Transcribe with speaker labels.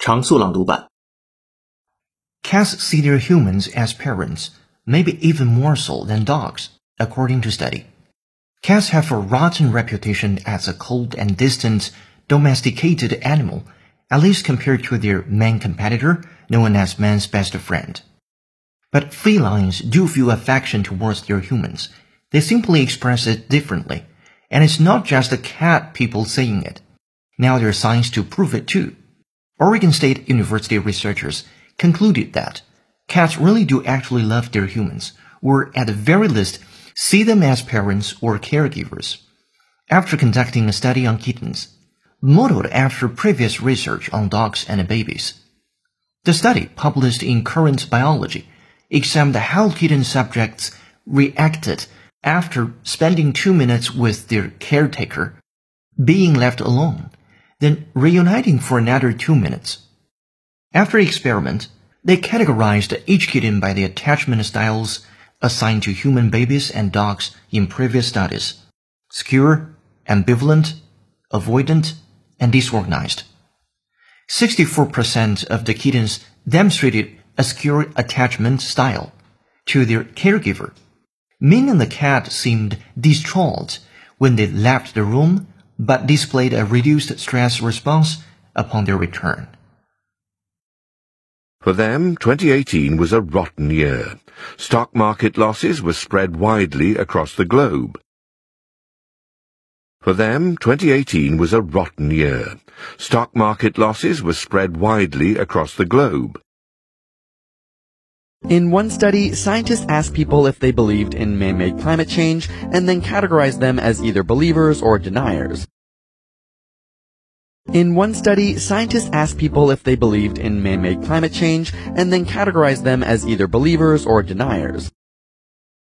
Speaker 1: 常速朗读版。
Speaker 2: Cats see their humans as parents, maybe even more so than dogs, according to study. Cats have a rotten reputation as a cold and distant, domesticated animal, at least compared to their main competitor, known as man's best friend. But felines do feel affection towards their humans. They simply express it differently. And it's not just the cat people saying it. Now there are signs to prove it too. Oregon State University researchers concluded that cats really do actually love their humans, or at the very least, see them as parents or caregivers. After conducting a study on kittens, modeled after previous research on dogs and babies. The study, published in Current Biology, examined how kitten subjects reacted after spending two minutes with their caretaker, being left alone, then reuniting for another two minutes. After the experiment, they categorized each kitten by the attachment styles assigned to human babies and dogs in previous studies secure, ambivalent, avoidant, and disorganized. 64% of the kittens demonstrated a secure attachment style to their caregiver, meaning the cat seemed distraught when they left the room but displayed a reduced stress response upon their return.
Speaker 3: For them, 2018 was a rotten year. Stock market losses were spread widely across the globe. For them, 2018 was a rotten year. Stock market losses were spread widely across the globe.
Speaker 4: In one study, scientists asked people if they believed in man-made climate change and then categorized them as either believers or deniers. In one study, scientists asked people if they believed in man-made climate change and then categorized them as either believers or deniers.